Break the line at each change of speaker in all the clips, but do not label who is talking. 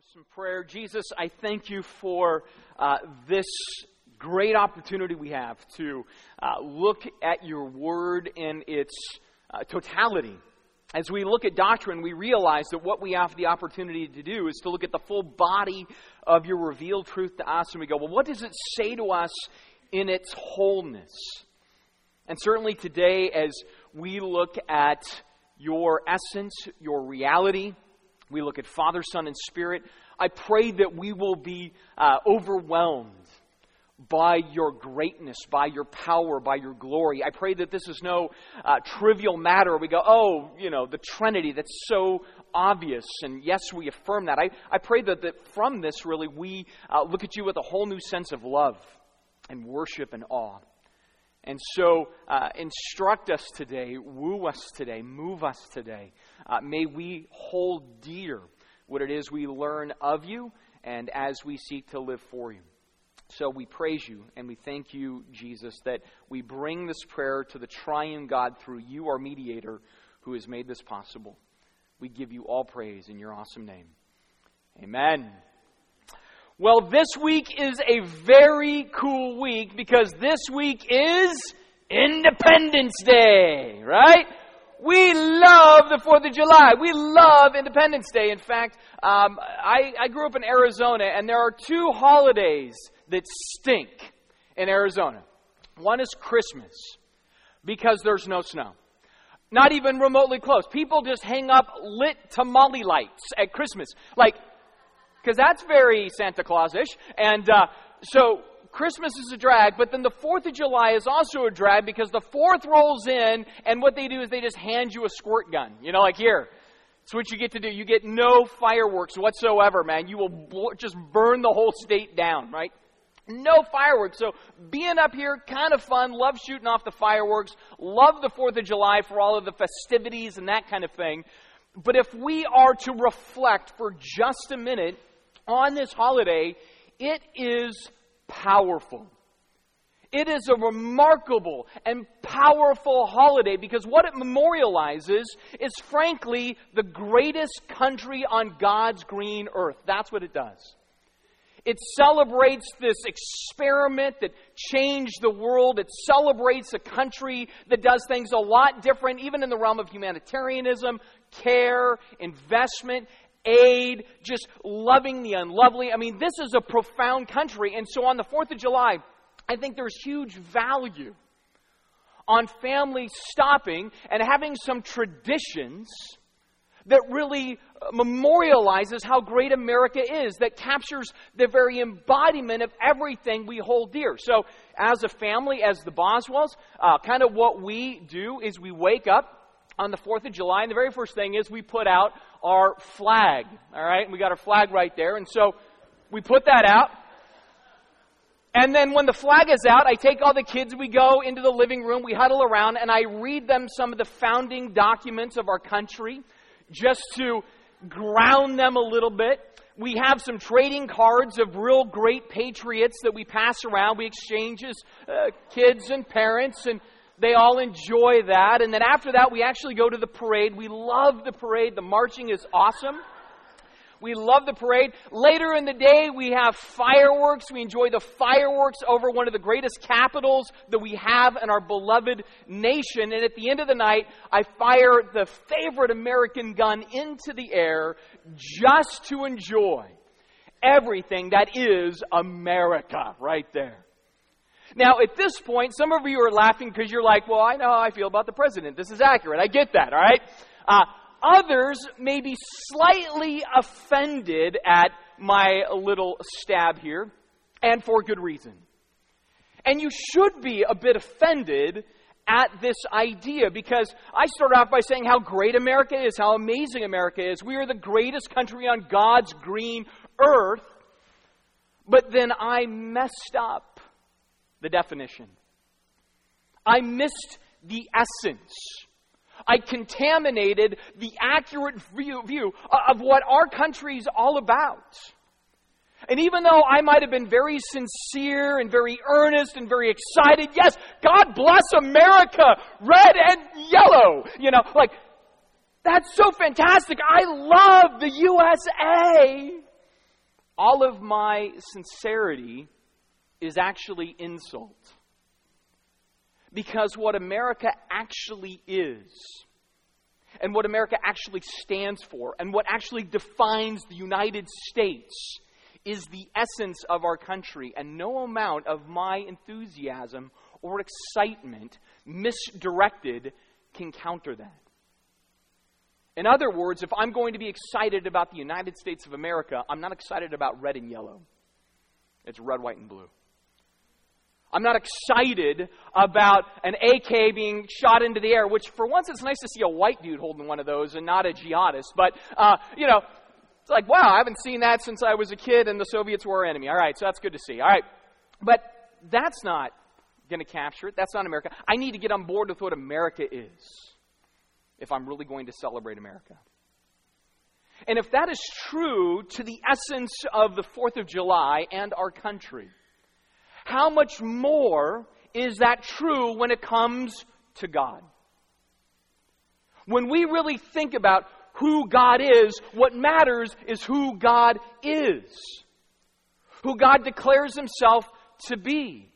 with some prayer. Jesus, I thank you for uh, this great opportunity we have to uh, look at your word in its uh, totality. As we look at doctrine, we realize that what we have the opportunity to do is to look at the full body of your revealed truth to us, and we go, well, what does it say to us in its wholeness? And certainly today, as we look at your essence, your reality, we look at Father, Son, and Spirit. I pray that we will be uh, overwhelmed by your greatness, by your power, by your glory. I pray that this is no uh, trivial matter. We go, oh, you know, the Trinity, that's so obvious. And yes, we affirm that. I, I pray that, that from this, really, we uh, look at you with a whole new sense of love and worship and awe. And so, uh, instruct us today, woo us today, move us today. Uh, may we hold dear what it is we learn of you and as we seek to live for you. So we praise you and we thank you, Jesus, that we bring this prayer to the triune God through you, our mediator, who has made this possible. We give you all praise in your awesome name. Amen. Well, this week is a very cool week because this week is Independence Day, right? We love the 4th of July. We love Independence Day. In fact, um, I, I grew up in Arizona, and there are two holidays that stink in Arizona. One is Christmas because there's no snow. Not even remotely close. People just hang up lit tamale lights at Christmas. Like, because that's very Santa Claus-ish. And uh, so Christmas is a drag, but then the 4th of July is also a drag because the 4th rolls in, and what they do is they just hand you a squirt gun. You know, like here. It's what you get to do. You get no fireworks whatsoever, man. You will bl- just burn the whole state down, right? No fireworks. So being up here, kind of fun. Love shooting off the fireworks. Love the 4th of July for all of the festivities and that kind of thing. But if we are to reflect for just a minute on this holiday, it is powerful. It is a remarkable and powerful holiday because what it memorializes is, frankly, the greatest country on God's green earth. That's what it does. It celebrates this experiment that changed the world. It celebrates a country that does things a lot different, even in the realm of humanitarianism, care, investment, aid, just loving the unlovely. I mean, this is a profound country. And so on the 4th of July, I think there's huge value on families stopping and having some traditions that really memorializes how great America is, that captures the very embodiment of everything we hold dear. So, as a family, as the Boswells, uh, kind of what we do is we wake up on the 4th of July, and the very first thing is we put out our flag. All right? We got our flag right there. And so we put that out. And then when the flag is out, I take all the kids, we go into the living room, we huddle around, and I read them some of the founding documents of our country just to ground them a little bit. We have some trading cards of real great patriots that we pass around. We exchange as uh, kids and parents, and they all enjoy that. And then after that, we actually go to the parade. We love the parade. The marching is awesome. We love the parade. Later in the day, we have fireworks. We enjoy the fireworks over one of the greatest capitals that we have in our beloved nation. And at the end of the night, I fire the favorite American gun into the air just to enjoy everything that is America right there. Now, at this point, some of you are laughing because you're like, well, I know how I feel about the president. This is accurate. I get that, all right? Uh, others may be slightly offended at my little stab here, and for good reason. And you should be a bit offended at this idea because I start off by saying how great America is, how amazing America is. We are the greatest country on God's green earth. But then I messed up the definition. I missed the essence. I contaminated the accurate view, of what our country is all about. And even though I might have been very sincere and very earnest and very excited, yes, God bless America, red and yellow, you know, like, that's so fantastic. I love the USA. all of my sincerity is actually insult. Because what America actually is, and what America actually stands for, and what actually defines the United States, is the essence of our country. And no amount of my enthusiasm or excitement misdirected can counter that. In other words, if I'm going to be excited about the United States of America, I'm not excited about red and yellow. It's red, white, and blue. I'm not excited about an AK being shot into the air, which for once it's nice to see a white dude holding one of those and not a jihadist. But, uh, you know, it's like, wow, I haven't seen that since I was a kid and the Soviets were our enemy. All right, so that's good to see. All right. But that's not going to capture it. That's not America. I need to get on board with what America is if I'm really going to celebrate America. And if that is true to the essence of the 4th of July and our country, how much more is that true when it comes to God? When we really think about who God is, what matters is who God is, who God declares himself to be.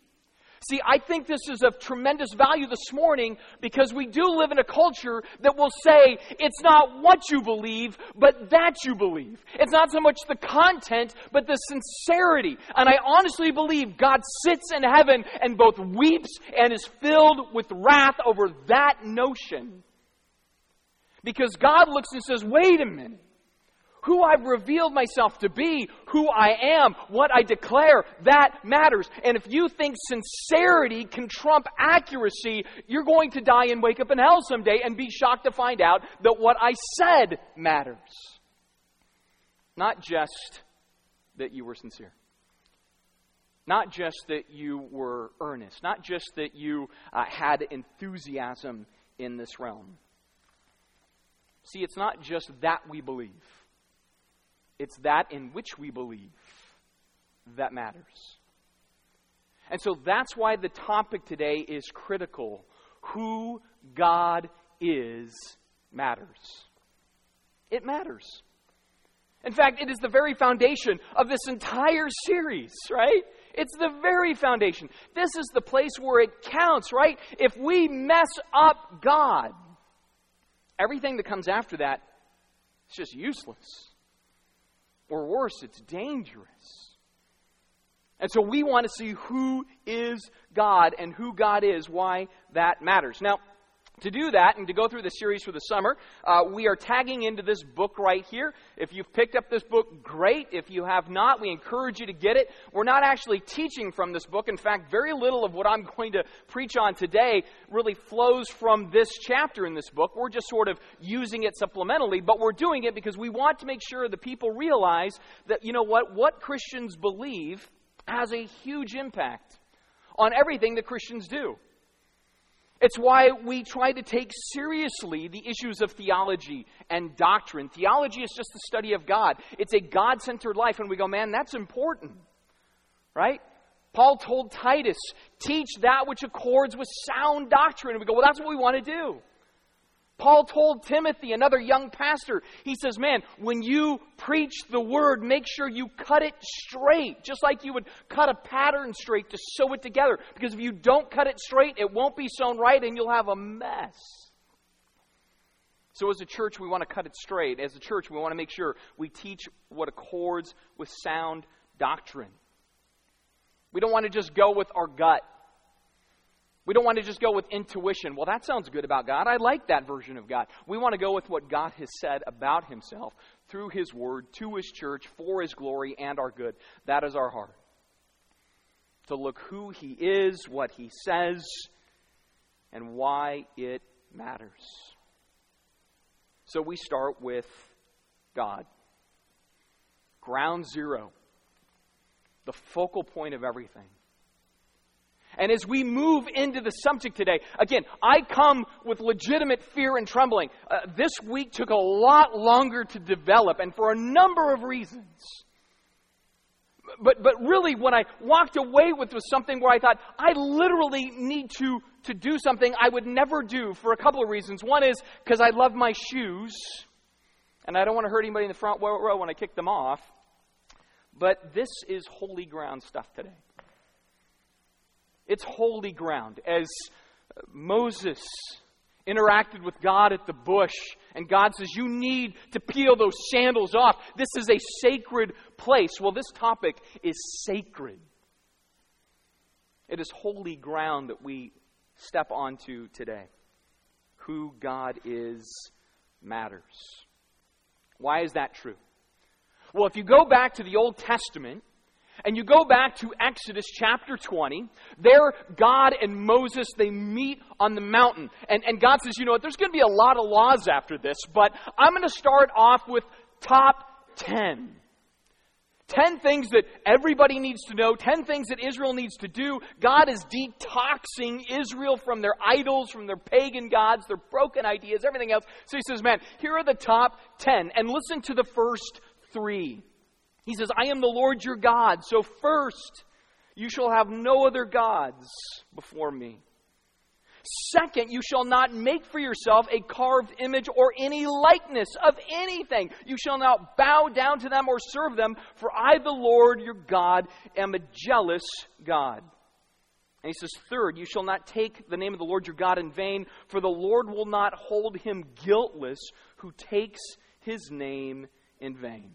See, I think this is of tremendous value this morning because we do live in a culture that will say it's not what you believe, but that you believe. It's not so much the content, but the sincerity. And I honestly believe God sits in heaven and both weeps and is filled with wrath over that notion. Because God looks and says, wait a minute who I've revealed myself to be, who I am, what I declare, that matters. And if you think sincerity can trump accuracy, you're going to die and wake up in hell someday and be shocked to find out that what I said matters. Not just that you were sincere. Not just that you were earnest. Not just that you uh, had enthusiasm in this realm. See, it's not just that we believe. It's that in which we believe that matters. And so that's why the topic today is critical. Who God is matters. It matters. In fact, it is the very foundation of this entire series, right? It's the very foundation. This is the place where it counts, right? If we mess up God, everything that comes after that is just useless. Or worse, it's dangerous. And so we want to see who is God and who God is, why that matters. Now, to do that and to go through the series for the summer, uh, we are tagging into this book right here. If you've picked up this book, great. If you have not, we encourage you to get it. We're not actually teaching from this book. In fact, very little of what I'm going to preach on today really flows from this chapter in this book. We're just sort of using it supplementally, but we're doing it because we want to make sure the people realize that, you know what, what Christians believe has a huge impact on everything that Christians do. It's why we try to take seriously the issues of theology and doctrine. Theology is just the study of God, it's a God centered life, and we go, man, that's important. Right? Paul told Titus, teach that which accords with sound doctrine. And we go, well, that's what we want to do. Paul told Timothy, another young pastor, he says, Man, when you preach the word, make sure you cut it straight, just like you would cut a pattern straight to sew it together. Because if you don't cut it straight, it won't be sewn right and you'll have a mess. So, as a church, we want to cut it straight. As a church, we want to make sure we teach what accords with sound doctrine. We don't want to just go with our gut. We don't want to just go with intuition. Well, that sounds good about God. I like that version of God. We want to go with what God has said about himself through his word to his church for his glory and our good. That is our heart. To look who he is, what he says, and why it matters. So we start with God. Ground zero. The focal point of everything. And as we move into the subject today, again, I come with legitimate fear and trembling. Uh, this week took a lot longer to develop, and for a number of reasons. But, but really, when I walked away with was something where I thought, I literally need to, to do something I would never do for a couple of reasons. One is because I love my shoes, and I don't want to hurt anybody in the front row when I kick them off. But this is holy ground stuff today. It's holy ground. As Moses interacted with God at the bush, and God says, You need to peel those sandals off. This is a sacred place. Well, this topic is sacred. It is holy ground that we step onto today. Who God is matters. Why is that true? Well, if you go back to the Old Testament, and you go back to Exodus chapter 20, there God and Moses, they meet on the mountain. And, and God says, you know what, there's going to be a lot of laws after this, but I'm going to start off with top 10. 10 things that everybody needs to know, 10 things that Israel needs to do. God is detoxing Israel from their idols, from their pagan gods, their broken ideas, everything else. So he says, man, here are the top 10. And listen to the first three. He says, I am the Lord your God. So first, you shall have no other gods before me. Second, you shall not make for yourself a carved image or any likeness of anything. You shall not bow down to them or serve them, for I, the Lord your God, am a jealous God. And he says, Third, you shall not take the name of the Lord your God in vain, for the Lord will not hold him guiltless who takes his name in vain.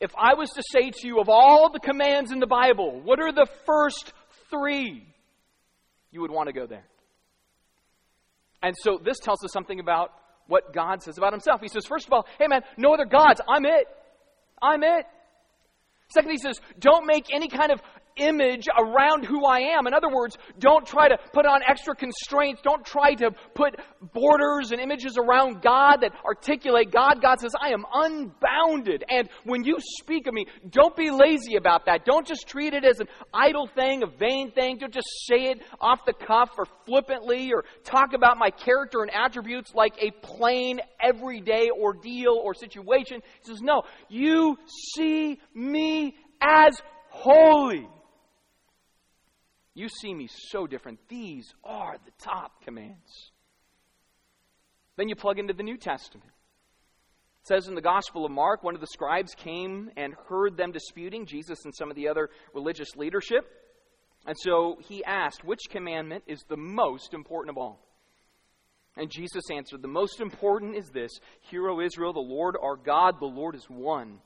If I was to say to you, of all the commands in the Bible, what are the first three? You would want to go there. And so this tells us something about what God says about himself. He says, first of all, hey man, no other gods. I'm it. I'm it. Second, he says, don't make any kind of image around who I am. In other words, don't try to put on extra constraints. Don't try to put borders and images around God that articulate God. God says, I am unbounded. And when you speak of me, don't be lazy about that. Don't just treat it as an idle thing, a vain thing. Don't just say it off the cuff or flippantly or talk about my character and attributes like a plain, everyday ordeal or situation. He says, No, you see me as holy. You see me so different. These are the top commands. Then you plug into the New Testament. It says in the Gospel of Mark, one of the scribes came and heard them disputing, Jesus and some of the other religious leadership. And so he asked, Which commandment is the most important of all? And Jesus answered, The most important is this Hear, O Israel, the Lord our God, the Lord is one.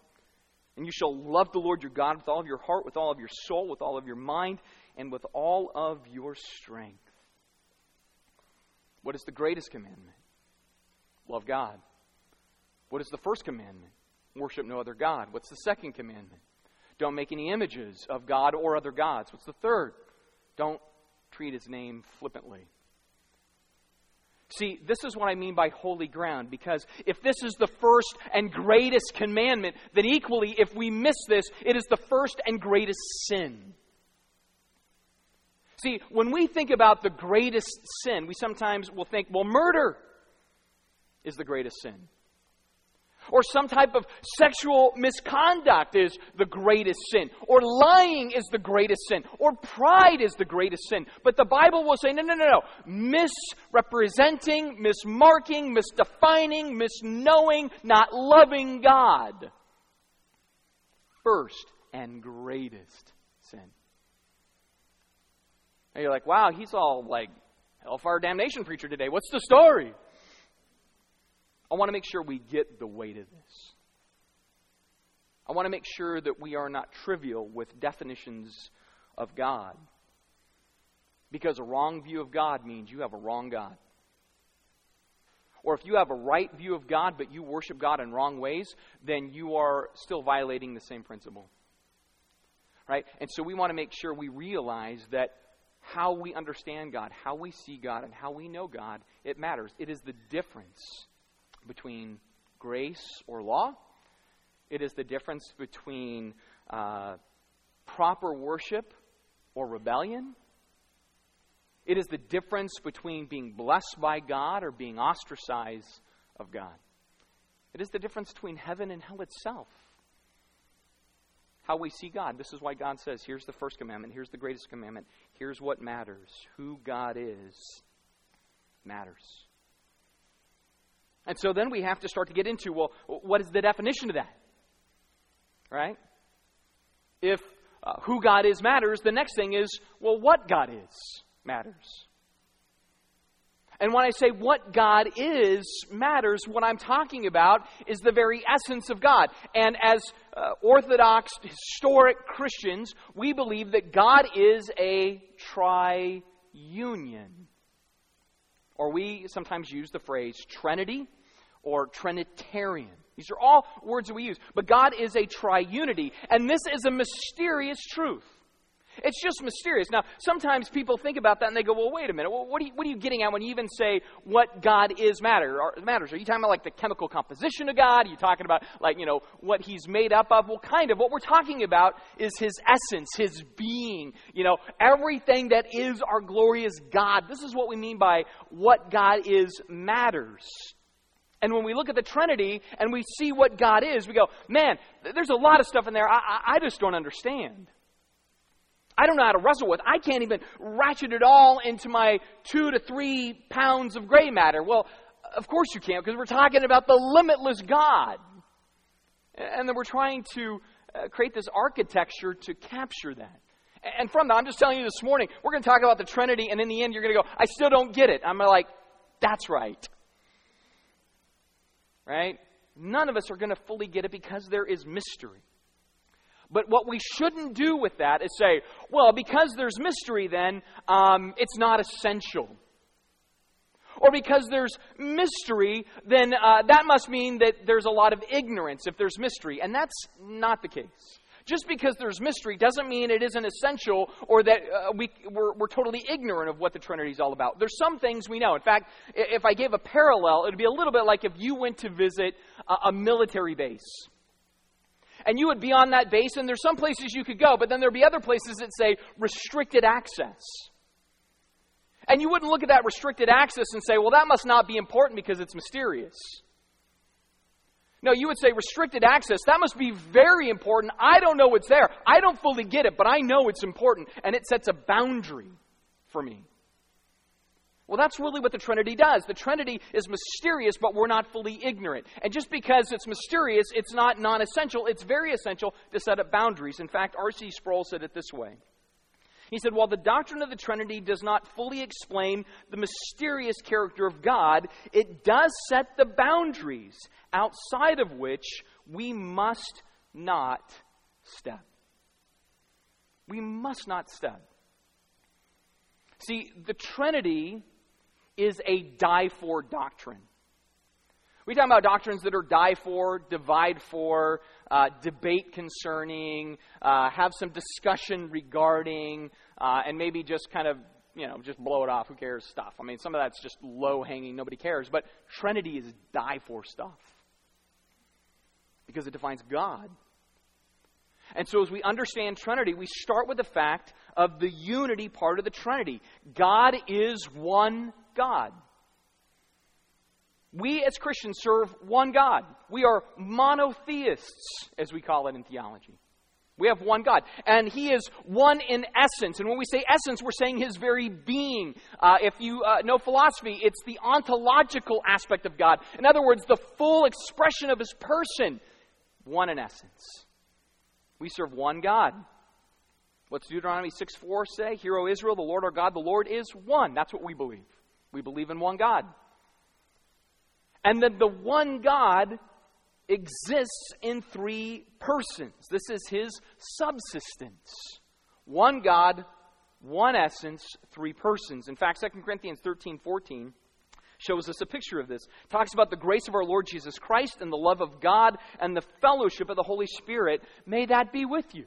And you shall love the Lord your God with all of your heart, with all of your soul, with all of your mind, and with all of your strength. What is the greatest commandment? Love God. What is the first commandment? Worship no other God. What's the second commandment? Don't make any images of God or other gods. What's the third? Don't treat his name flippantly. See, this is what I mean by holy ground, because if this is the first and greatest commandment, then equally, if we miss this, it is the first and greatest sin. See, when we think about the greatest sin, we sometimes will think, well, murder is the greatest sin. Or some type of sexual misconduct is the greatest sin. Or lying is the greatest sin. Or pride is the greatest sin. But the Bible will say, no, no, no, no. Misrepresenting, mismarking, misdefining, misknowing, not loving God. First and greatest sin. And you're like, wow, he's all like hellfire damnation preacher today. What's the story? I want to make sure we get the weight of this. I want to make sure that we are not trivial with definitions of God. Because a wrong view of God means you have a wrong God. Or if you have a right view of God, but you worship God in wrong ways, then you are still violating the same principle. Right? And so we want to make sure we realize that how we understand God, how we see God, and how we know God, it matters. It is the difference between grace or law, it is the difference between uh, proper worship or rebellion. It is the difference between being blessed by God or being ostracized of God. It is the difference between heaven and hell itself how we see God. This is why God says, here's the first commandment, here's the greatest commandment, here's what matters. Who God is matters. And so then we have to start to get into well, what is the definition of that? Right? If uh, who God is matters, the next thing is, well, what God is matters. And when I say what God is matters, what I'm talking about is the very essence of God. And as uh, Orthodox, historic Christians, we believe that God is a triunion. Or we sometimes use the phrase Trinity or Trinitarian. These are all words that we use. But God is a triunity. And this is a mysterious truth. It's just mysterious. Now, sometimes people think about that and they go, well, wait a minute. What, are you, what are you getting at when you even say what God is matter, matters? Are you talking about like the chemical composition of God? Are you talking about like, you know, what he's made up of? Well, kind of. What we're talking about is his essence, his being. You know, everything that is our glorious God. This is what we mean by what God is matters. And when we look at the Trinity and we see what God is, we go, man, there's a lot of stuff in there I, I, I just don't understand. I don't know how to wrestle with. I can't even ratchet it all into my two to three pounds of gray matter. Well, of course you can't, because we're talking about the limitless God. And then we're trying to uh, create this architecture to capture that. And from that, I'm just telling you this morning, we're going to talk about the Trinity, and in the end, you're going to go, I still don't get it. I'm like, that's right. Right? None of us are going to fully get it because there is mystery. But what we shouldn't do with that is say, well, because there's mystery, then um, it's not essential. Or because there's mystery, then uh, that must mean that there's a lot of ignorance if there's mystery. And that's not the case. Just because there's mystery doesn't mean it isn't essential or that uh, we, we're, we're, totally ignorant of what the Trinity is all about. There's some things we know. In fact, if I gave a parallel, it would be a little bit like if you went to visit a, a military base and you would be on that base, and there's some places you could go, but then there'd be other places that say restricted access. And you wouldn't look at that restricted access and say, well, that must not be important because it's mysterious. No, you would say restricted access, that must be very important. I don't know what's there. I don't fully get it, but I know it's important, and it sets a boundary for me. Well, that's really what the Trinity does. The Trinity is mysterious, but we're not fully ignorant. And just because it's mysterious, it's not non essential. It's very essential to set up boundaries. In fact, R.C. Sproul said it this way He said, While the doctrine of the Trinity does not fully explain the mysterious character of God, it does set the boundaries outside of which we must not step. We must not step. See, the Trinity is a die for doctrine. We talk about doctrines that are die for, divide for, uh, debate concerning, uh, have some discussion regarding, uh, and maybe just kind of, you know, just blow it off. Who cares stuff? I mean, some of that's just low hanging, nobody cares. But Trinity is die for stuff because it defines God. And so, as we understand Trinity, we start with the fact of the unity part of the Trinity. God is one God. We as Christians serve one God. We are monotheists, as we call it in theology. We have one God. And He is one in essence. And when we say essence, we're saying His very being. Uh, if you uh, know philosophy, it's the ontological aspect of God. In other words, the full expression of His person. One in essence. We serve one God. What's Deuteronomy 6 4 say? Hear, O Israel, the Lord our God, the Lord is one. That's what we believe. We believe in one God. And that the one God exists in three persons. This is his subsistence. One God, one essence, three persons. In fact, 2 Corinthians 13 14 shows us a picture of this. It talks about the grace of our Lord Jesus Christ and the love of God and the fellowship of the Holy Spirit. May that be with you.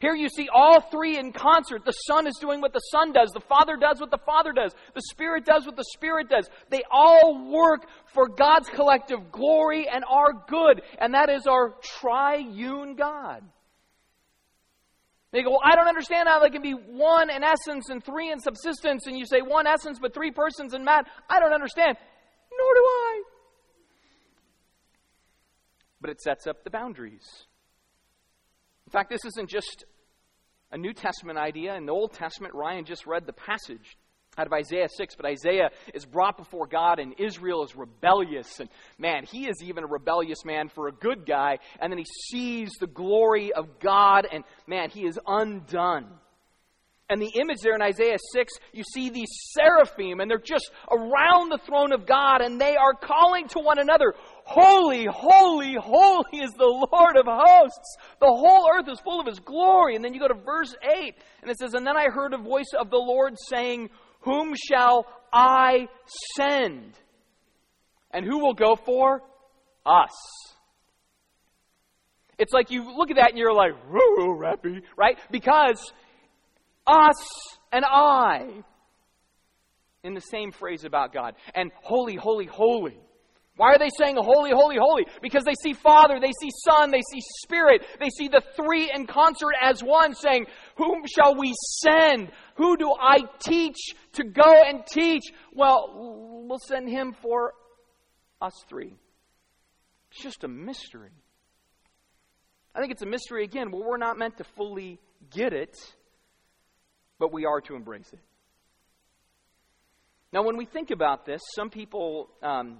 Here you see all three in concert. The Son is doing what the Son does, the Father does what the Father does, the Spirit does what the Spirit does. They all work for God's collective glory and our good, and that is our triune God. They go, well, I don't understand how they can be one in essence and three in subsistence, and you say one essence but three persons in man. I don't understand. Nor do I. But it sets up the boundaries. Fact, this isn't just a New Testament idea. In the Old Testament, Ryan just read the passage out of Isaiah 6, but Isaiah is brought before God and Israel is rebellious. And man, he is even a rebellious man for a good guy. And then he sees the glory of God and man, he is undone. And the image there in Isaiah 6, you see these seraphim, and they're just around the throne of God, and they are calling to one another, Holy, holy, holy is the Lord of hosts. The whole earth is full of his glory. And then you go to verse 8, and it says, And then I heard a voice of the Lord saying, Whom shall I send? And who will go for? Us. It's like you look at that and you're like, whoa, rappy, right? Because us and I in the same phrase about God. And holy, holy, holy. Why are they saying holy, holy, holy? Because they see Father, they see Son, they see Spirit, they see the three in concert as one, saying, Whom shall we send? Who do I teach to go and teach? Well, we'll send him for us three. It's just a mystery. I think it's a mystery again. Well, we're not meant to fully get it but we are to embrace it. Now, when we think about this, some people um,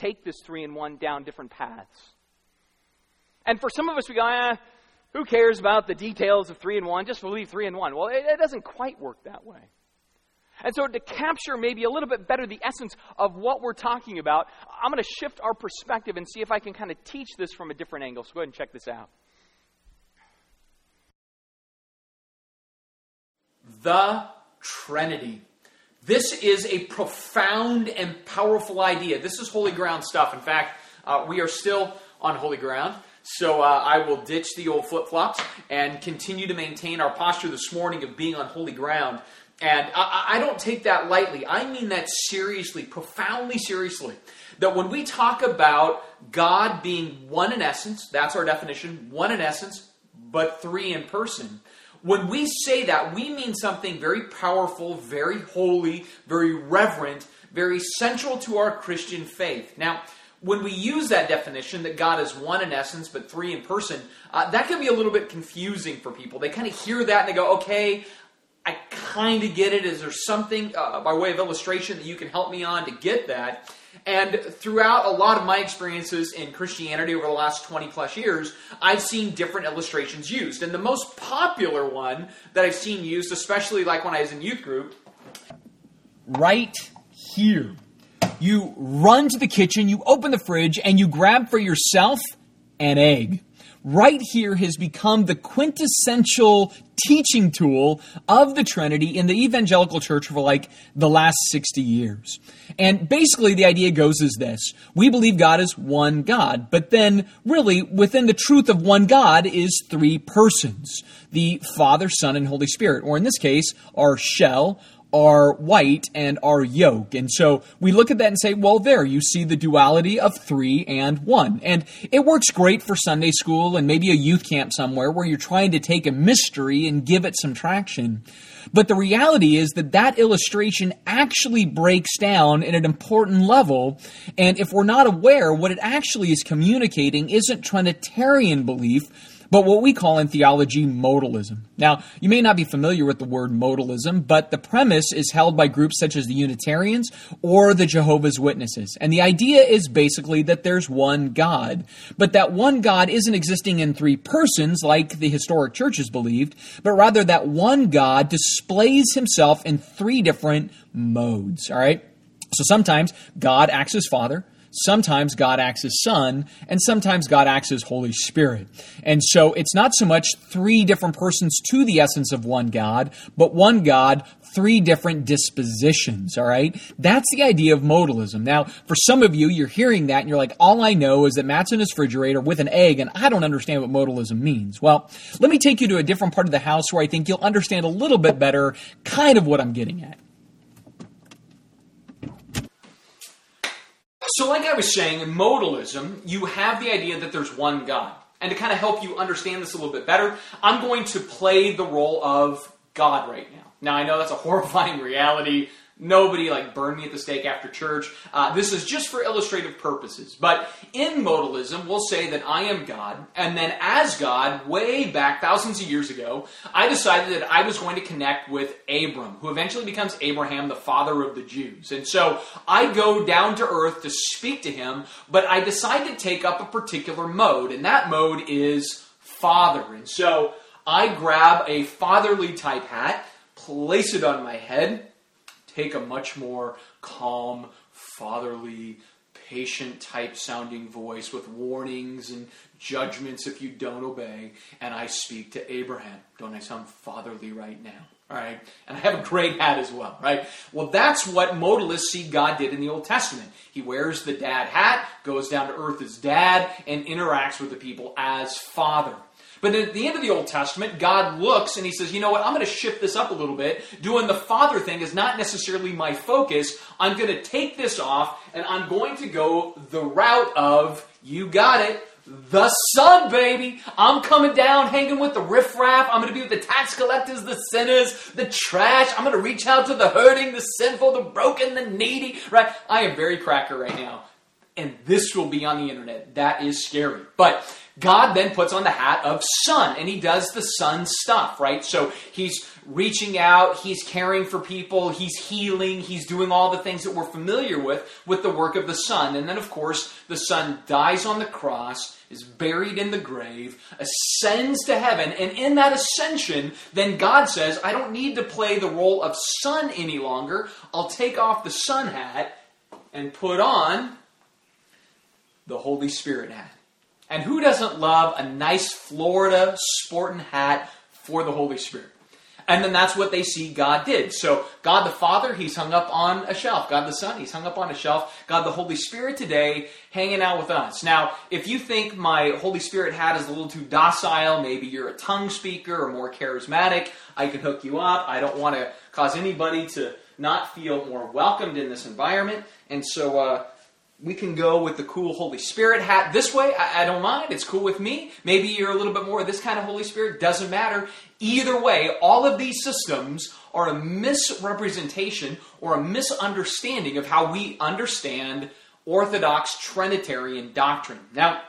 take this three in one down different paths. And for some of us, we go, eh, who cares about the details of three and one? Just believe three and one. Well, it, it doesn't quite work that way. And so, to capture maybe a little bit better the essence of what we're talking about, I'm going to shift our perspective and see if I can kind of teach this from a different angle. So, go ahead and check this out.
the Trinity. This is a profound and powerful idea. This is holy ground stuff. In fact, uh, we are still on holy ground. So uh, I will ditch the old flip flops and continue to maintain our posture this morning of being on holy ground. And I, I don't take that lightly. I mean that seriously, profoundly seriously. That when we talk about God being one in essence, that's our definition, one in essence, but three in person when we say that, we mean something very powerful, very holy, very reverent, very central to our Christian faith. Now, when we use that definition that God is one in essence but three in person, uh, that can be a little bit confusing for people. They kind of hear that and they go, okay, I kind of get it. Is there something uh, by way of illustration that you can help me on to get that? And throughout a lot of my experiences in Christianity over the last 20 plus years, I've seen different illustrations used. And the most popular one that I've seen used, especially like when I was in youth group,
right here. You run to the kitchen, you open the fridge, and you grab for yourself an egg right here has become the quintessential teaching tool of the Trinity in the evangelical church for like the last 60 years. And basically, the idea goes as this We believe God is one God, but then, really, within the truth of one God is three persons the Father, Son, and Holy Spirit, or in this case, our shell, are white and are yolk. And so we look at that and say, well, there, you see the duality of three and one. And it works great for Sunday school and maybe a youth camp somewhere where you're trying to take a mystery and give it some traction. But the reality is that that illustration actually breaks down at an important level. And if we're not aware, what it actually is communicating isn't Trinitarian belief, but what we call in theology modalism. Now, you may not be familiar with the word modalism, but the premise is held by groups such as the Unitarians or the Jehovah's Witnesses. And the idea is basically that there's one God, but that one God isn't existing in three persons like the historic churches believed, but rather that one God displays himself in three different modes, all right? So sometimes God acts as Father, Sometimes God acts as Son, and sometimes God acts as Holy Spirit. And so it's not so much three different persons to the essence of one God, but one God, three different dispositions, all right? That's the idea of modalism. Now, for some of you, you're hearing that and you're like, all I know is that Matt's in his refrigerator with an egg, and I don't understand what modalism means. Well, let me take you to a different part of the house where I think you'll understand a little bit better kind of what I'm getting at.
So, like I was saying, in modalism, you have the idea that there's one God. And to kind of help you understand this a little bit better, I'm going to play the role of God right now. Now, I know that's a horrifying reality. Nobody like burn me at the stake after church. Uh, this is just for illustrative purposes. But in modalism, we'll say that I am God, and then as God, way back thousands of years ago, I decided that I was going to connect with Abram, who eventually becomes Abraham, the father of the Jews. And so I go down to earth to speak to him, but I decide to take up a particular mode, and that mode is father. And so I grab a fatherly type hat, place it on my head take a much more calm, fatherly, patient type sounding voice with warnings and judgments if you don't obey, and I speak to Abraham. Don't I sound fatherly right now? All right. And I have a great hat as well, right? Well, that's what modalists see God did in the Old Testament. He wears the dad hat, goes down to earth as dad, and interacts with the people as father. But at the end of the Old Testament, God looks and he says, you know what, I'm going to shift this up a little bit. Doing the father thing is not necessarily my focus. I'm going to take this off and I'm going to go the route of, you got it, the son, baby. I'm coming down, hanging with the riffraff. I'm going to be with the tax collectors, the sinners, the trash. I'm going to reach out to the hurting, the sinful, the broken, the needy. Right? I am very cracker right now. And this will be on the internet. That is scary. But God then puts on the hat of son and he does the son stuff, right? So he's reaching out, he's caring for people, he's healing, he's doing all the things that we're familiar with with the work of the son. And then, of course, the son dies on the cross, is buried in the grave, ascends to heaven, and in that ascension, then God says, I don't need to play the role of son any longer. I'll take off the son hat and put on the Holy Spirit hat. And who doesn't love a nice Florida sporting hat for the Holy Spirit? And then that's what they see God did. So, God the Father, He's hung up on a shelf. God the Son, He's hung up on a shelf. God the Holy Spirit today, hanging out with us. Now, if you think my Holy Spirit hat is a little too docile, maybe you're a tongue speaker or more charismatic, I can hook you up. I don't want to cause anybody to not feel more welcomed in this environment. And so, uh, we can go with the cool Holy Spirit hat this way. I, I, don't mind. It's cool with me. Maybe you're a little bit more of this kind of Holy Spirit. Doesn't matter. Either way, all of these systems are a misrepresentation or a misunderstanding of how we understand Orthodox Trinitarian doctrine. Now,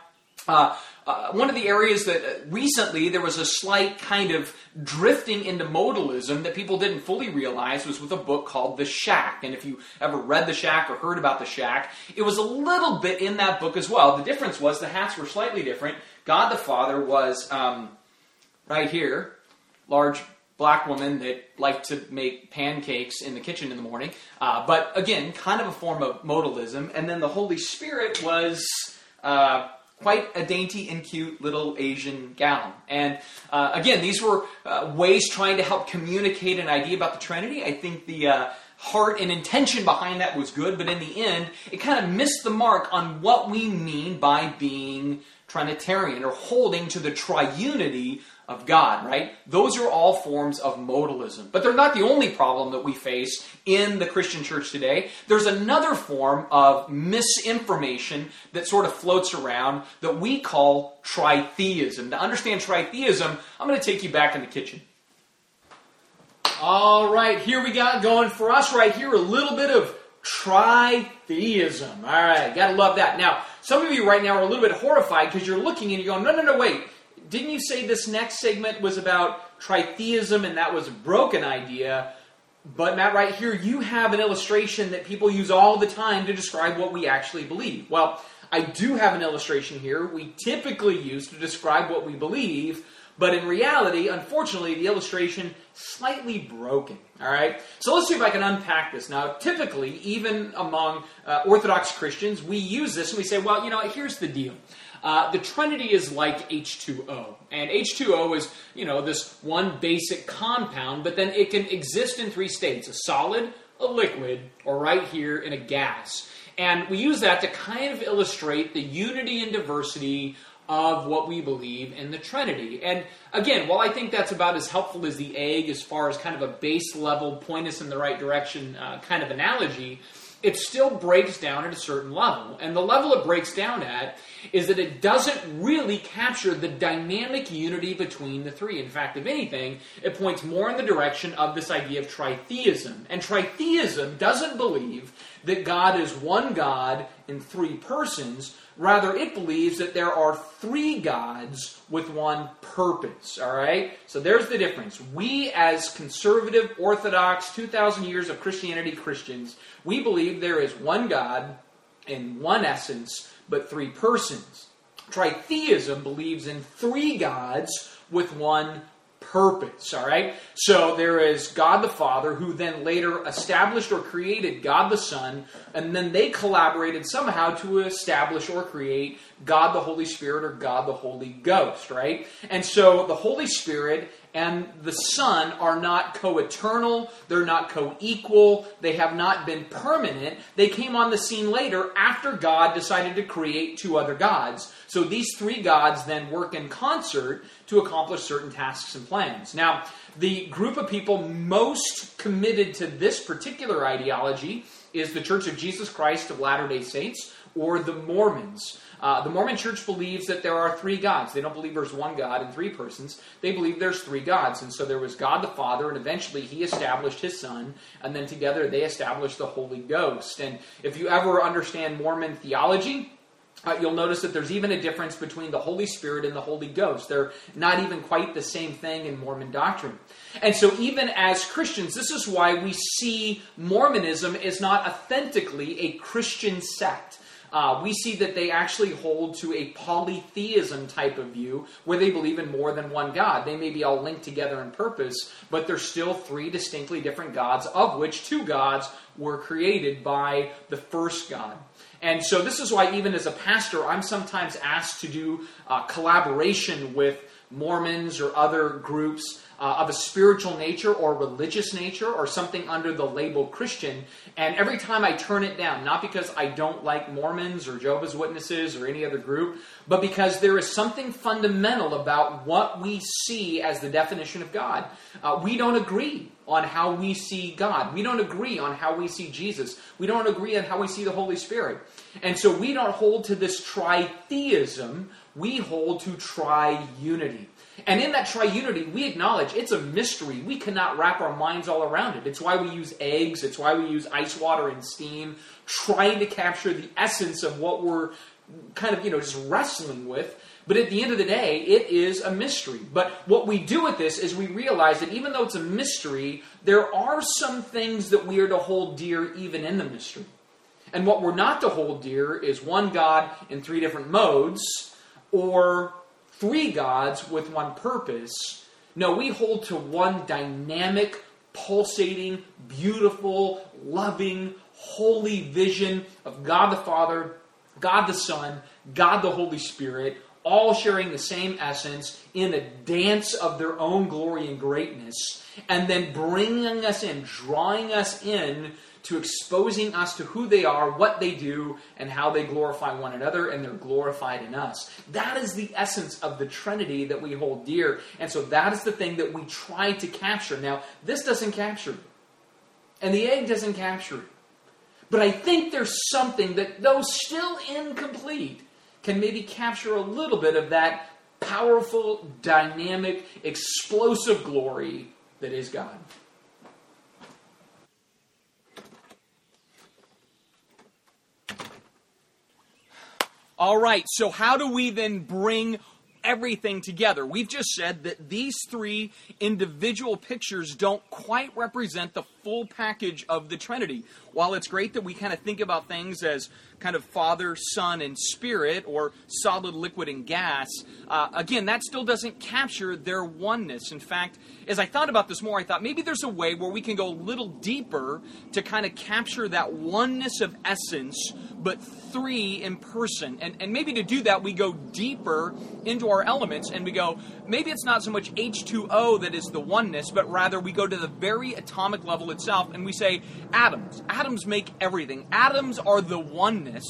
uh, uh, one of the areas that uh, recently there was a slight kind of drifting into modalism that people didn't fully realize was with a book called The Shack. And if you ever read The Shack or heard about The Shack, it was a little bit in that book as well. The difference was the hats were slightly different. God the Father was um, right here, large black woman that liked to make pancakes in the kitchen in the morning. Uh, but again, kind of a form of modalism. And then the Holy Spirit was. Uh, quite a dainty and cute little Asian gal. And uh, again, these were uh, ways trying to help communicate an idea about the Trinity. I think the uh, heart and intention behind that was good, but in the end, it kind of missed the mark on what we mean by being Trinitarian or holding to the triunity of God, right? Those are all forms of modalism. But they're not the only problem that we face in the Christian church today. There's another form of misinformation that sort of floats around that we call tritheism. To understand tritheism, I'm going to take you back in the kitchen. All right, here we got going for us right here a little bit of tritheism. All right, gotta love that. Now, some of you right now are a little bit horrified because you're looking and you're going, no, no, no, wait didn't you say this next segment was about tritheism and that was a broken idea? But Matt, right here, you have an illustration that people use all the time to describe what we actually believe. Well, I do have an illustration here we typically use to describe what we believe, but in reality, unfortunately, the illustration slightly broken. All right, so let's see if I can unpack this. Now, typically, even among uh, Orthodox Christians, we use this and we say, well, you know, here's the deal. Uh, the Trinity is like H2O. And H2O is, you know, this one basic compound, but then it can exist in three states a solid, a liquid, or right here in a gas. And we use that to kind of illustrate the unity and diversity of what we believe in the Trinity. And again, while I think that's about as helpful as the egg as far as kind of a base level, point us in the right direction uh, kind of analogy, it still breaks down at a certain level. And the level it breaks down at is that it doesn't really capture the dynamic unity between the three. In fact, if anything, it points more in the direction of this idea of tritheism. And tritheism doesn't believe that God is one God in three persons. Rather, it believes that there are three gods with one purpose. All right? So there's the difference. We, as conservative, orthodox, 2,000 years of Christianity Christians, we believe there is one God in one essence, but three persons. Tritheism believes in three gods with one purpose, all right? So there is God the Father, who then later established or created God the Son, and then they collaborated somehow to establish or create God the Holy Spirit or God the Holy Ghost, right? And so the Holy Spirit and the Son are not co eternal, they're not co equal, they have not been permanent. They came on the scene later after God decided to create two other gods. So these three gods then work in concert to accomplish certain tasks and plans. Now, the group of people most committed to this particular ideology is the Church of Jesus Christ of Latter day Saints or the Mormons. Uh, the Mormon church believes that there are three gods. They don't believe there's one God and three persons. They believe there's three gods. And so there was God the Father, and eventually he established his Son, and then together they established the Holy Ghost. And if you ever understand Mormon theology, uh, you'll notice that there's even a difference between the Holy Spirit and the Holy Ghost. They're not even quite the same thing in Mormon doctrine. And so, even as Christians, this is why we see Mormonism is not authentically a Christian sect. Uh, we see that they actually hold to a polytheism type of view where they believe in more than one God. They may be all linked together in purpose, but there's still three distinctly different gods, of which two gods were created by the first God. And so, this is why, even as a pastor, I'm sometimes asked to do uh, collaboration with Mormons or other groups uh, of a spiritual nature or religious nature or something under the label Christian. And every time I turn it down, not because I don't like Mormons or Jehovah's Witnesses or any other group, but because there is something fundamental about what we see as the definition of God. Uh, we don't agree on how we see God. We don't agree on how we see Jesus. We don't agree on how we see the Holy Spirit. And so we don't hold to this tritheism, we hold to triunity. And in that triunity, we acknowledge it's a mystery. We cannot wrap our minds all around it. It's why we use eggs, it's why we use ice water and steam, trying to capture the essence of what we're kind of, you know, just wrestling with. But at the end of the day, it is a mystery. But what we do with this is we realize that even though it's a mystery, there are some things that we are to hold dear even in the mystery. And what we're not to hold dear is one God in three different modes or three gods with one purpose. No, we hold to one dynamic, pulsating, beautiful, loving, holy vision of God the Father, God the Son, God the Holy Spirit, all sharing the same essence in a dance of their own glory and greatness, and then bringing us in, drawing us in to exposing us to who they are, what they do, and how they glorify one another, and they're glorified in us. That is the essence of the Trinity that we hold dear. And so that is the thing that we try to capture. Now, this doesn't capture it, and the egg doesn't capture it. But I think there's something that, though still incomplete, can maybe capture a little bit of that powerful, dynamic, explosive glory that is God.
All right, so how do we then bring everything together? We've just said that these three individual pictures don't quite represent the full package of the Trinity. While it's great that we kind of think about things as kind of Father, Son, and Spirit, or solid, liquid, and gas, uh, again, that still doesn't capture their oneness. In fact, as I thought about this more, I thought maybe there's a way where we can go a little deeper to kind of capture that oneness of essence, but three in person. And, and maybe to do that, we go deeper into our elements and we go, maybe it's not so much H2O that is the oneness, but rather we go to the very atomic level itself and we say atoms. Atoms make everything. Atoms are the oneness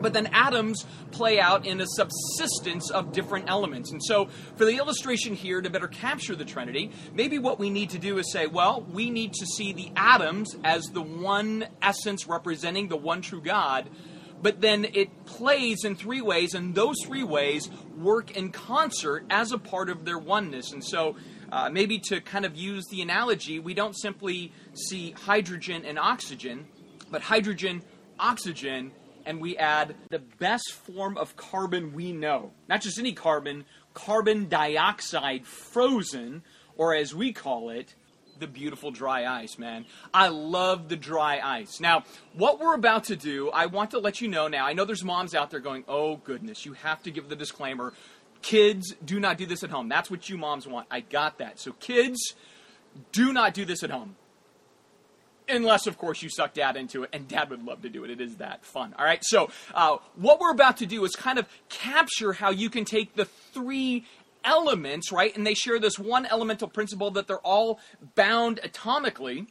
but then atoms play out in a subsistence of different elements. And so, for the illustration here, to better capture the Trinity, maybe what we need to do is say, well, we need to see the atoms as the one essence representing the one true God, but then it plays in three ways, and those three ways work in concert as a part of their oneness. And so, uh, maybe to kind of use the analogy, we don't simply see hydrogen and oxygen, but hydrogen, oxygen, and we add the best form of carbon we know. Not just any carbon, carbon dioxide frozen, or as we call it, the beautiful dry ice, man. I love the dry ice. Now, what we're about to do, I want to let you know now. I know there's moms out there going, oh goodness, you have to give the disclaimer. Kids, do not do this at home. That's what you moms want. I got that. So, kids, do not do this at home. Unless, of course, you suck dad into it, and dad would love to do it. It is that fun. All right, so uh, what we're about to do is kind of capture how you can take the three elements, right? And they share this one elemental principle that they're all bound atomically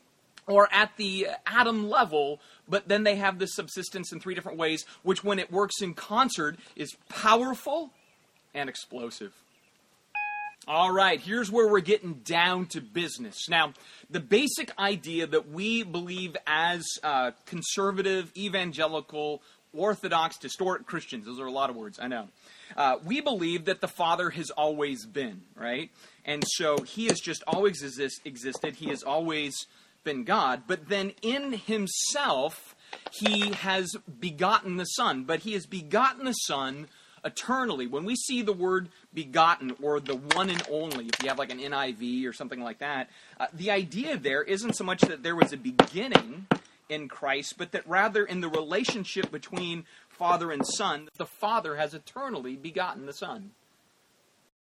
or at the atom level, but then they have this subsistence in three different ways, which, when it works in concert, is powerful and explosive. All right, here's where we're getting down to business. Now, the basic idea that we believe as uh, conservative, evangelical, orthodox, historic Christians, those are a lot of words, I know. Uh, we believe that the Father has always been, right? And so he has just always exist, existed, he has always been God, but then in himself, he has begotten the Son, but he has begotten the Son eternally. When we see the word begotten or the one and only, if you have like an NIV or something like that, uh, the idea there isn't so much that there was a beginning in Christ, but that rather in the relationship between Father and Son, the Father has eternally begotten the Son.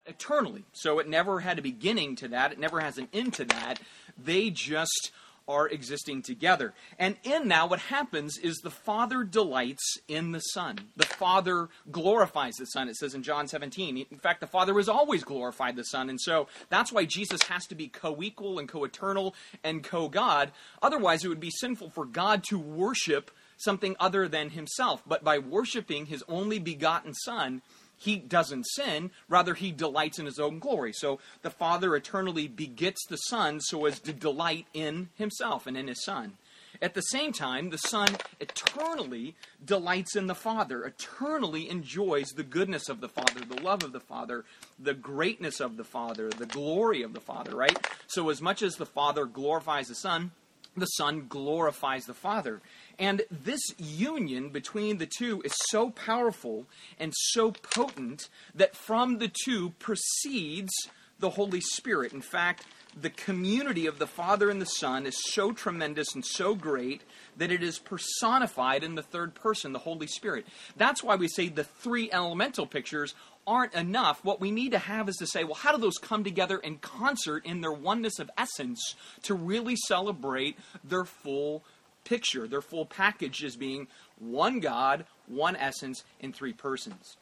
Eternally. So it never had a beginning to that, it never has an end to that. They just are existing together. And in now, what happens is the Father delights in the Son. The Father glorifies the Son, it says in John 17. In fact, the Father has always glorified the Son. And so that's why Jesus has to be co equal and co eternal and co God. Otherwise, it would be sinful for God to worship something other than himself. But by worshiping his only begotten Son, he doesn't sin, rather, he delights in his own glory. So the Father eternally begets the Son so as to delight in himself and in his Son. At the same time, the Son eternally delights in the Father, eternally enjoys the goodness of the Father, the love of the Father, the greatness of the Father, the glory of the Father, right? So, as much as the Father glorifies the Son, the Son glorifies the Father. And this union between the two is so powerful and so potent that from the two proceeds the Holy Spirit. In fact, the community of the Father and the Son is so tremendous and so great that it is personified in the third person, the Holy Spirit. That's why we say the three elemental pictures aren't enough. What we need to have is to say, well, how do those come together in concert in their oneness of essence to really celebrate their full picture, their full package as being one God, one essence, in three persons.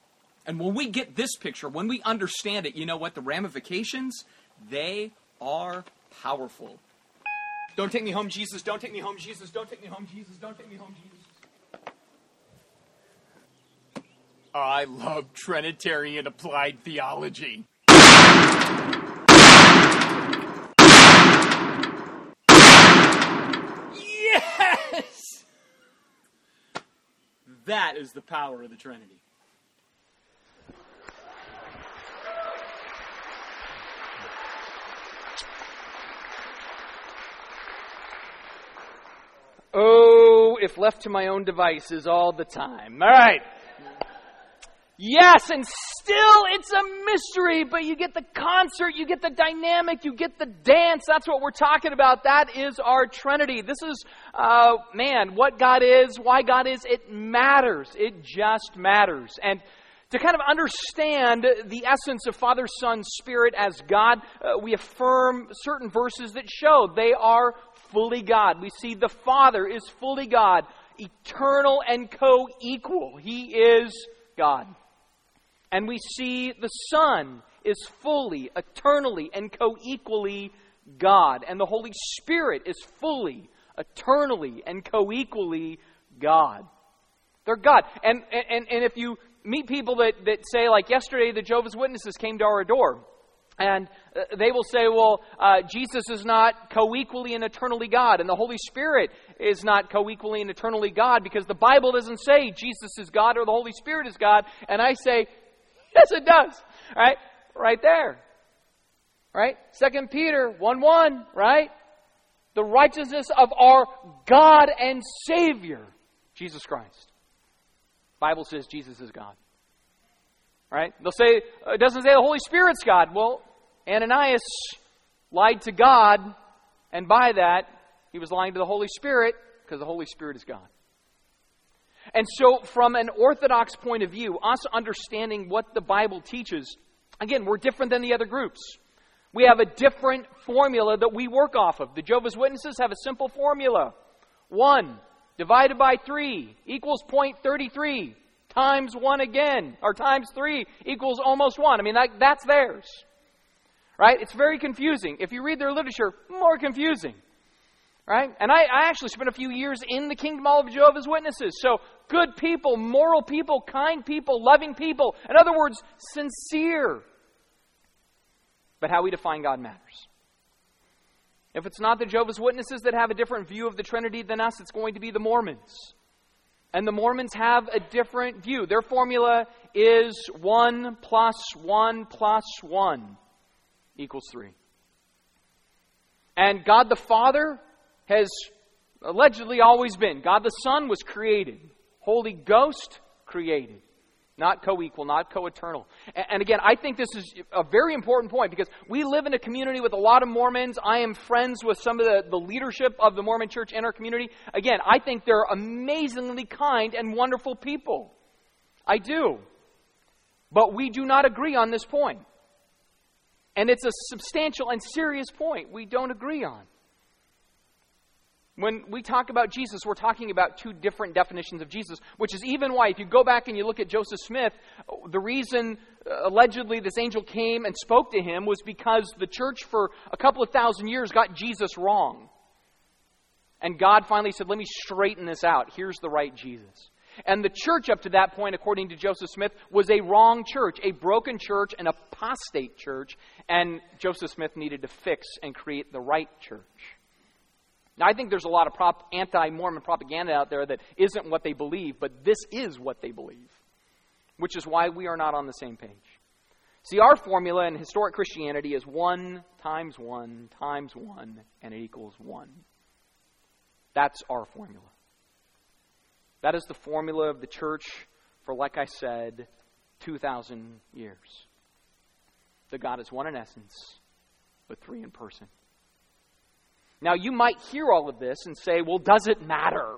And when we get this picture, when we understand it, you know what? The ramifications, they are powerful. Don't take me home, Jesus. Don't take me home, Jesus. Don't take me home, Jesus. Don't take me home, Jesus. I love Trinitarian applied theology. That is the power of the Trinity.
Oh, if left to my own devices all the time. All right. Yes, and still it's a mystery, but you get the concert, you get the dynamic, you get the dance. That's what we're talking about. That is our Trinity. This is, uh, man, what God is, why God is, it matters. It just matters. And to kind of understand the essence of Father, Son, Spirit as God, uh, we affirm certain verses that show they are fully God. We see the Father is fully God, eternal and co equal. He is God. And we see the Son is fully, eternally, and co equally God. And the Holy Spirit is fully, eternally, and co equally God. They're God. And, and, and if you meet people that, that say, like yesterday, the Jehovah's Witnesses came to our door, and uh, they will say, well, uh, Jesus is not co equally and eternally God, and the Holy Spirit is not co equally and eternally God because the Bible doesn't say Jesus is God or the Holy Spirit is God. And I say, yes, it does. Right? Right there. Right? Second Peter 1 1, right? The righteousness of our God and Savior, Jesus Christ. Bible says Jesus is God. Right? They'll say, uh, it doesn't say the Holy Spirit's God. Well, Ananias lied to God, and by that, he was lying to the Holy Spirit because the Holy Spirit is God. And so, from an Orthodox point of view, us understanding what the Bible teaches, again, we're different than the other groups. We have a different formula that we work off of. The Jehovah's Witnesses have a simple formula 1 divided by 3 equals 0.33 times 1 again, or times 3 equals almost 1. I mean, that, that's theirs. Right? It's very confusing. If you read their literature, more confusing. Right? And I, I actually spent a few years in the kingdom of Jehovah's Witnesses. So, good people, moral people, kind people, loving people. In other words, sincere. But how we define God matters. If it's not the Jehovah's Witnesses that have a different view of the Trinity than us, it's going to be the Mormons. And the Mormons have a different view. Their formula is 1 plus 1 plus 1 equals 3. And God the Father has allegedly always been. God the Son was created. Holy Ghost created. Not co equal, not co eternal. And again, I think this is a very important point because we live in a community with a lot of Mormons. I am friends with some of the, the leadership of the Mormon church in our community. Again, I think they're amazingly kind and wonderful people. I do. But we do not agree on this point. And it's a substantial and serious point we don't agree on. When we talk about Jesus, we're talking about two different definitions of Jesus, which is even why, if you go back and you look at Joseph Smith, the reason uh, allegedly this angel came and spoke to him was because the church for a couple of thousand years got Jesus wrong. And God finally said, Let me straighten this out. Here's the right Jesus. And the church up to that point, according to Joseph Smith, was a wrong church, a broken church, an apostate church, and Joseph Smith needed to fix and create the right church. Now, I think there's a lot of prop, anti Mormon propaganda out there that isn't what they believe, but this is what they believe, which is why we are not on the same page. See, our formula in historic Christianity is 1 times 1 times 1, and it equals 1. That's our formula. That is the formula of the church for, like I said, 2,000 years. The God is one in essence, but three in person. Now, you might hear all of this and say, well, does it matter?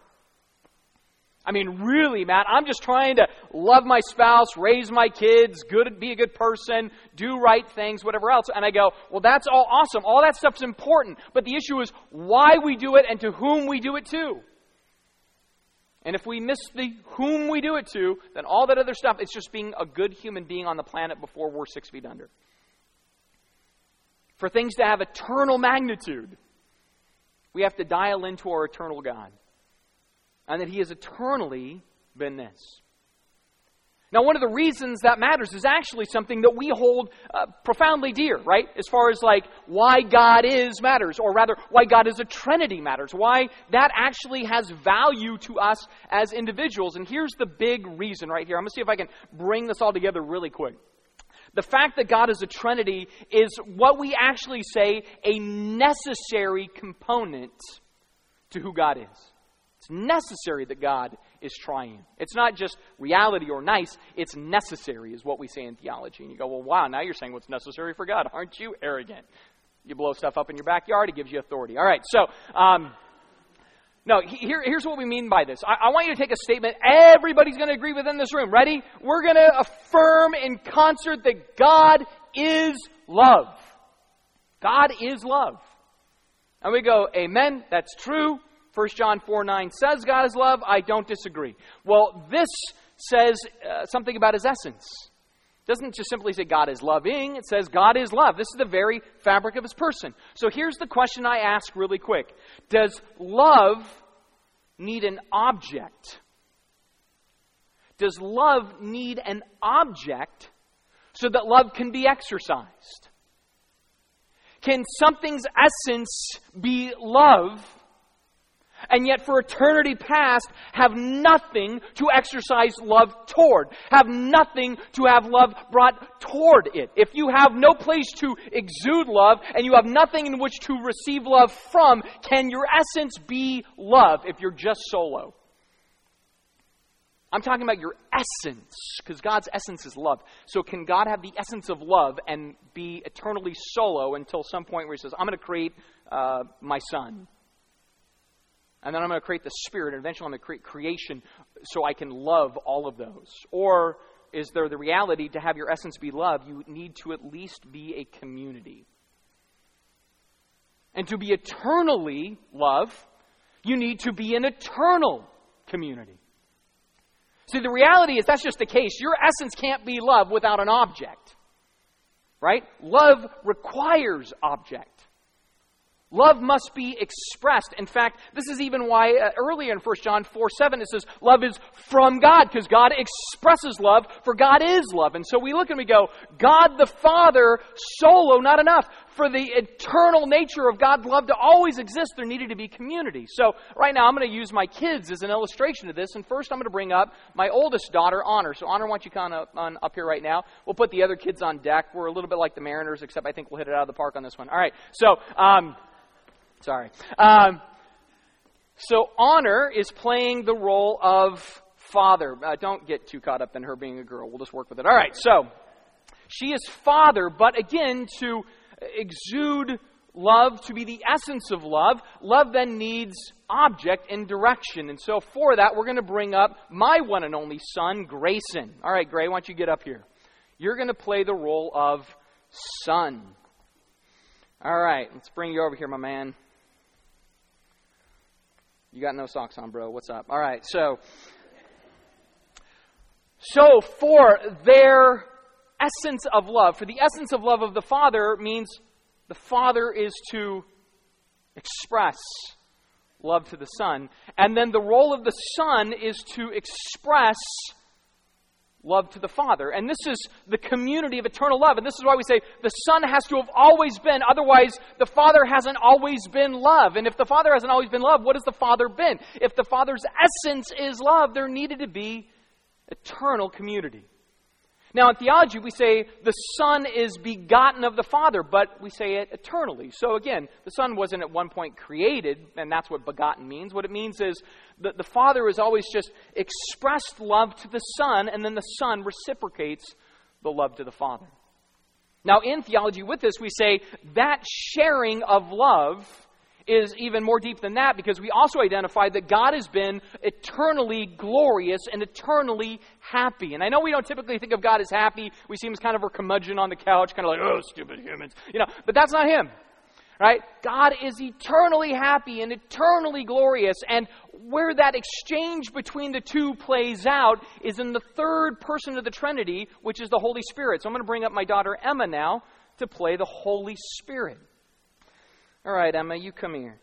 I mean, really, Matt, I'm just trying to love my spouse, raise my kids, good, be a good person, do right things, whatever else. And I go, well, that's all awesome. All that stuff's important. But the issue is why we do it and to whom we do it to. And if we miss the whom we do it to, then all that other stuff is just being a good human being on the planet before we're six feet under. For things to have eternal magnitude, we have to dial into our eternal God and that He has eternally been this. Now, one of the reasons that matters is actually something that we hold uh, profoundly dear, right? As far as like why God is matters, or rather, why God is a Trinity matters, why that actually has value to us as individuals. And here's the big reason right here. I'm going to see if I can bring this all together really quick. The fact that God is a Trinity is what we actually say a necessary component to who God is. It's necessary that God is triune. It's not just reality or nice, it's necessary, is what we say in theology. And you go, well, wow, now you're saying what's necessary for God. Aren't you arrogant? You blow stuff up in your backyard, it gives you authority. All right, so. Um, no, here, here's what we mean by this. I, I want you to take a statement everybody's going to agree with in this room. Ready? We're going to affirm in concert that God is love. God is love. And we go, Amen, that's true. 1 John 4 9 says God is love. I don't disagree. Well, this says uh, something about his essence. Doesn't just simply say God is loving, it says God is love. This is the very fabric of his person. So here's the question I ask really quick Does love need an object does love need an object so that love can be exercised? Can something's essence be love and yet for eternity past have nothing to exercise love toward, have nothing to have love brought toward it. If you have no place to exude love and you have nothing in which to receive love from, can your essence be love if you're just solo? I'm talking about your essence, because God's essence is love. So, can God have the essence of love and be eternally solo until some point where He says, I'm going to create uh, my son? And then I'm going to create the Spirit, and eventually I'm going to create creation so I can love all of those. Or is there the reality to have your essence be love, you need to at least be a community? And to be eternally love, you need to be an eternal community. See, the reality is that's just the case. Your essence can't be love without an object. Right? Love requires object. Love must be expressed. In fact, this is even why uh, earlier in 1 John 4 7 it says love is from God, because God expresses love, for God is love. And so we look and we go, God the Father, solo, not enough. For the eternal nature of God's love to always exist, there needed to be community. So right now I'm going to use my kids as an illustration of this. And first I'm going to bring up my oldest daughter, Honor. So Honor, why don't you come up, on, up here right now? We'll put the other kids on deck. We're a little bit like the Mariners, except I think we'll hit it out of the park on this one. All right. So, um, Sorry. Um, so Honor is playing the role of father. Uh, don't get too caught up in her being a girl. We'll just work with it. All right. So she is father, but again, to exude love, to be the essence of love, love then needs object and direction. And so for that, we're going to bring up my one and only son, Grayson. All right, Gray, why don't you get up here? You're going to play the role of son. All right, let's bring you over here, my man. You got no socks on, bro. What's up? All right, so. So, for their essence of love, for the essence of love of the Father means the Father is to express love to the Son. And then the role of the Son is to express love to the Father. And this is the community of eternal love. And this is why we say the Son has to have always been, otherwise, the Father hasn't always been love. And if the Father hasn't always been love, what has the Father been? If the Father's essence is love, there needed to be eternal community. Now, in theology, we say the Son is begotten of the Father, but we say it eternally. So, again, the Son wasn't at one point created, and that's what begotten means. What it means is that the Father has always just expressed love to the Son, and then the Son reciprocates the love to the Father. Now, in theology, with this, we say that sharing of love is even more deep than that because we also identify that God has been eternally glorious and eternally happy. And I know we don't typically think of God as happy. We see him as kind of a curmudgeon on the couch, kind of like, oh, stupid humans. You know, but that's not him. Right? God is eternally happy and eternally glorious. And where that exchange between the two plays out is in the third person of the Trinity, which is the Holy Spirit. So I'm going to bring up my daughter Emma now to play the Holy Spirit. All right, Emma, you come here.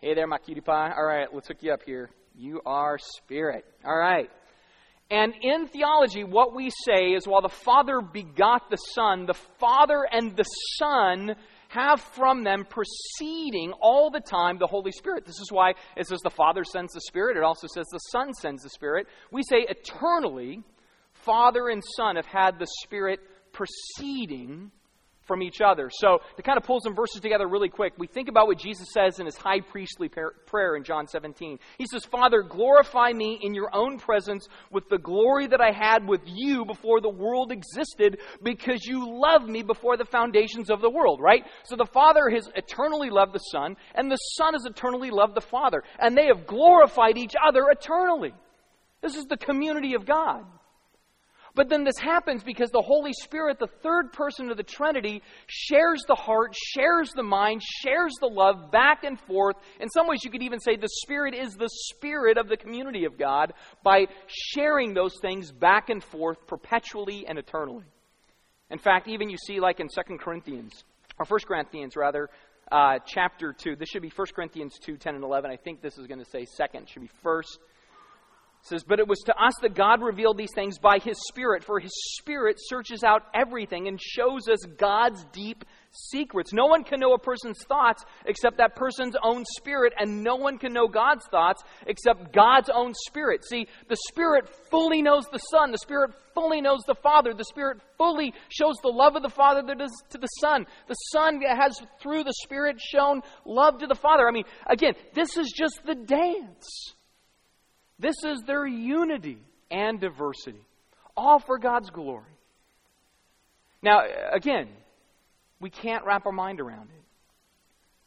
Hey there, my cutie pie. All right, let's hook you up here. You are spirit. All right. And in theology, what we say is while the Father begot the Son, the Father and the Son have from them proceeding all the time the Holy Spirit. This is why it says the Father sends the Spirit. It also says the Son sends the Spirit. We say eternally, Father and Son have had the Spirit proceeding from each other. So, to kind of pull some verses together really quick, we think about what Jesus says in his high priestly prayer in John 17. He says, Father, glorify me in your own presence with the glory that I had with you before the world existed because you loved me before the foundations of the world, right? So, the Father has eternally loved the Son, and the Son has eternally loved the Father, and they have glorified each other eternally. This is the community of God. But then this happens because the Holy Spirit, the third person of the Trinity, shares the heart, shares the mind, shares the love back and forth. In some ways, you could even say the Spirit is the spirit of the community of God by sharing those things back and forth perpetually and eternally. In fact, even you see, like in 2 Corinthians, or 1 Corinthians rather, uh, chapter 2. This should be 1 Corinthians 2 10 and 11. I think this is going to say second, should be first. Says, But it was to us that God revealed these things by His Spirit, for His Spirit searches out everything and shows us God's deep secrets. No one can know a person's thoughts except that person's own spirit, and no one can know God's thoughts except God's own spirit. See, the Spirit fully knows the Son, the Spirit fully knows the Father, the Spirit fully shows the love of the Father to the Son. The Son has, through the Spirit, shown love to the Father. I mean, again, this is just the dance. This is their unity and diversity, all for God's glory. Now, again, we can't wrap our mind around it.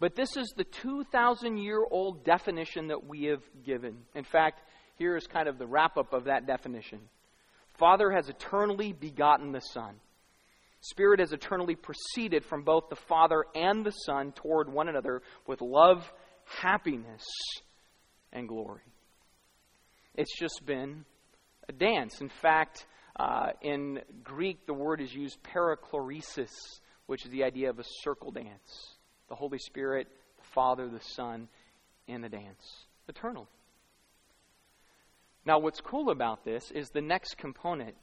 But this is the 2,000 year old definition that we have given. In fact, here is kind of the wrap up of that definition Father has eternally begotten the Son. Spirit has eternally proceeded from both the Father and the Son toward one another with love, happiness, and glory. It's just been a dance. In fact, uh, in Greek, the word is used perichoresis, which is the idea of a circle dance. The Holy Spirit, the Father, the Son, in a dance. Eternal. Now, what's cool about this is the next component.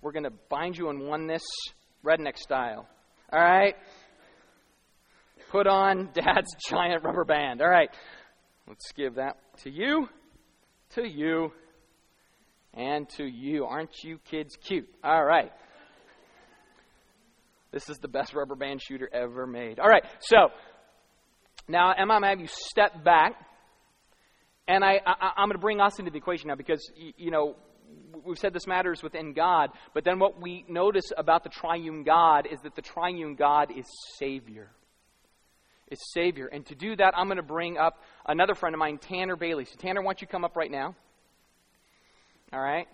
We're going to bind you in oneness, redneck style. All right? Put on Dad's giant rubber band. All right. Let's give that to you to you and to you. Aren't you kids cute? All right. This is the best rubber band shooter ever made. All right, so now I'm going to have you step back, and I, I, am going to bring us into the equation now because, you know, we've said this matters within God, but then what we notice about the triune God is that the triune God is Savior is Savior. And to do that, I'm going to bring up another friend of mine, Tanner Bailey. So, Tanner, why don't you come up right now? All right?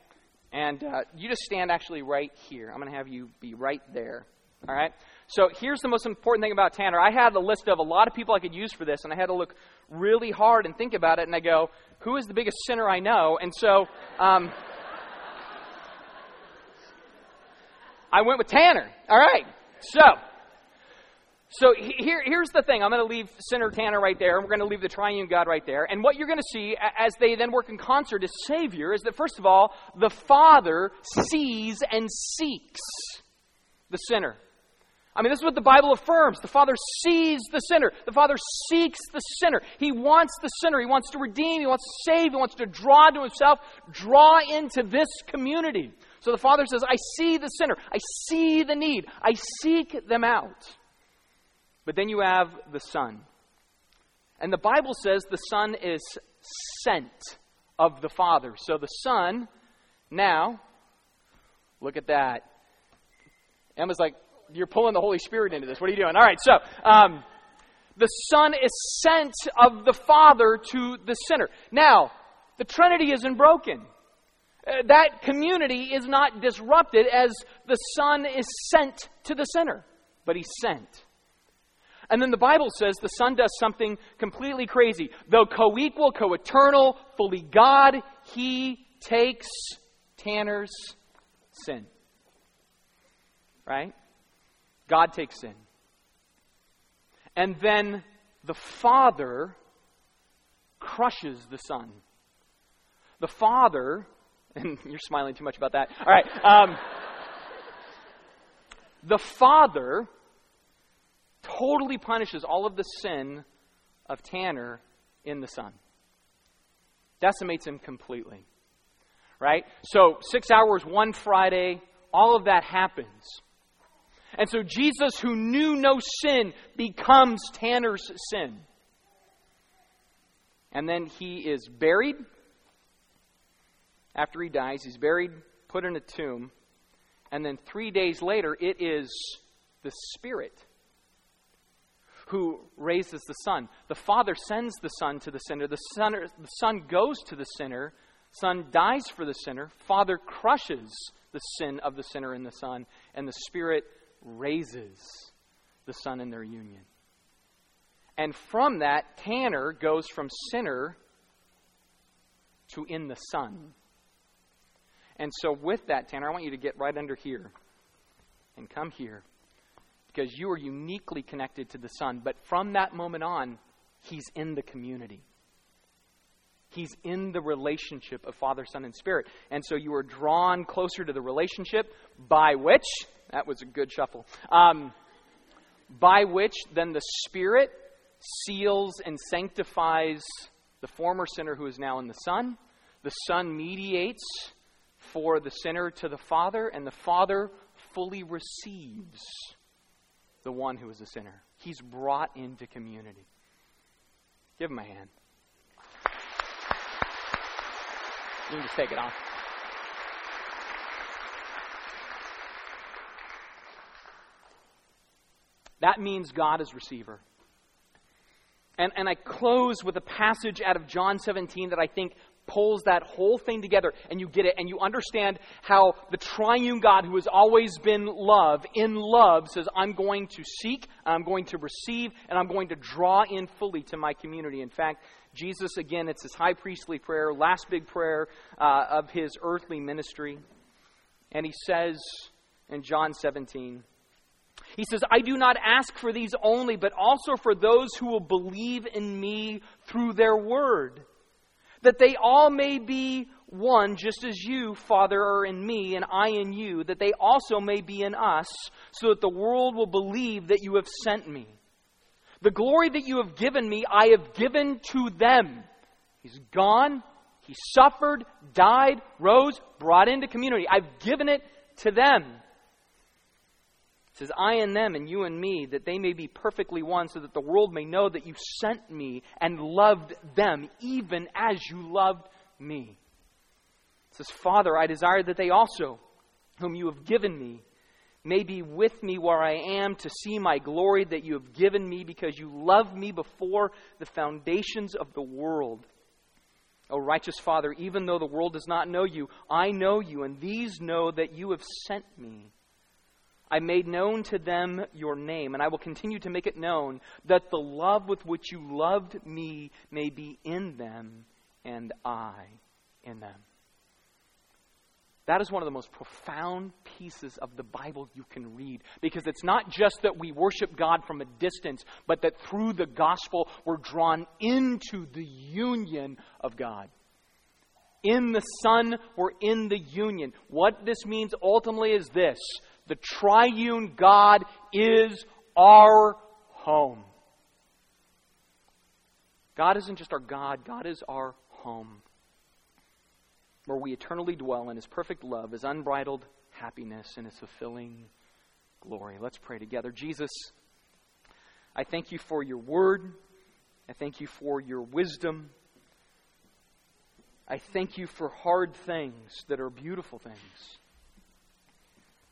And uh, you just stand actually right here. I'm going to have you be right there. All right? So, here's the most important thing about Tanner. I had a list of a lot of people I could use for this, and I had to look really hard and think about it. And I go, who is the biggest sinner I know? And so, um, I went with Tanner. All right. So, so here, here's the thing. I'm going to leave Sinner Tanner right there, and we're going to leave the triune God right there. And what you're going to see as they then work in concert as Savior is that, first of all, the Father sees and seeks the sinner. I mean, this is what the Bible affirms. The Father sees the sinner. The Father seeks the sinner. He wants the sinner. He wants to redeem. He wants to save. He wants to draw to himself, draw into this community. So the Father says, I see the sinner. I see the need. I seek them out. But then you have the Son. And the Bible says the Son is sent of the Father. So the Son, now, look at that. Emma's like, You're pulling the Holy Spirit into this. What are you doing? All right, so. Um, the Son is sent of the Father to the sinner. Now, the Trinity isn't broken. Uh, that community is not disrupted as the Son is sent to the sinner, but He's sent. And then the Bible says the Son does something completely crazy. Though co equal, co eternal, fully God, he takes Tanner's sin. Right? God takes sin. And then the Father crushes the Son. The Father, and you're smiling too much about that. All right. Um, the Father totally punishes all of the sin of Tanner in the Son. Decimates him completely. Right? So, six hours, one Friday, all of that happens. And so, Jesus, who knew no sin, becomes Tanner's sin. And then he is buried. After he dies, he's buried, put in a tomb. And then three days later, it is the Spirit who raises the Son. The Father sends the Son to the sinner. The Son, the son goes to the sinner. Son dies for the sinner. Father crushes the sin of the sinner in the Son. And the Spirit raises the Son in their union. And from that, Tanner goes from sinner to in the Son. And so, with that, Tanner, I want you to get right under here and come here because you are uniquely connected to the Son. But from that moment on, He's in the community. He's in the relationship of Father, Son, and Spirit. And so you are drawn closer to the relationship by which, that was a good shuffle, um, by which then the Spirit seals and sanctifies the former sinner who is now in the Son. The Son mediates for the sinner to the Father, and the Father fully receives the one who is a sinner. He's brought into community. Give him a hand. You can just take it off. That means God is receiver. And, and I close with a passage out of John 17 that I think pulls that whole thing together and you get it and you understand how the triune God, who has always been love, in love says, I'm going to seek, I'm going to receive, and I'm going to draw in fully to my community. In fact, Jesus, again, it's his high priestly prayer, last big prayer uh, of his earthly ministry. And he says in John 17, he says, I do not ask for these only, but also for those who will believe in me through their word that they all may be one, just as you, Father, are in me, and I in you, that they also may be in us, so that the world will believe that you have sent me. The glory that you have given me, I have given to them. He's gone, he suffered, died, rose, brought into community. I've given it to them says, I and them and you and me, that they may be perfectly one, so that the world may know that you sent me and loved them, even as you loved me. It says, Father, I desire that they also, whom you have given me, may be with me where I am to see my glory that you have given me because you loved me before the foundations of the world. O righteous Father, even though the world does not know you, I know you, and these know that you have sent me. I made known to them your name, and I will continue to make it known, that the love with which you loved me may be in them, and I in them. That is one of the most profound pieces of the Bible you can read because it's not just that we worship God from a distance, but that through the gospel we're drawn into the union of God. In the Son, we're in the union. What this means ultimately is this the triune God is our home. God isn't just our God, God is our home, where we eternally dwell in His perfect love, His unbridled happiness, and His fulfilling glory. Let's pray together. Jesus, I thank you for your word. I thank you for your wisdom. I thank you for hard things that are beautiful things.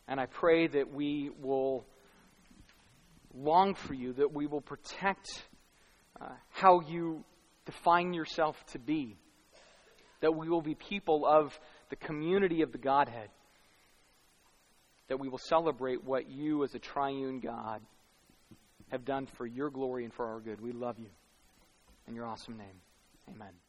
And I pray that we will long for you, that we will protect uh, how you define yourself to be, that we will be people of the community of the Godhead, that we will celebrate what you as a triune God have done for your glory and for our good. We love you. In your awesome name, amen.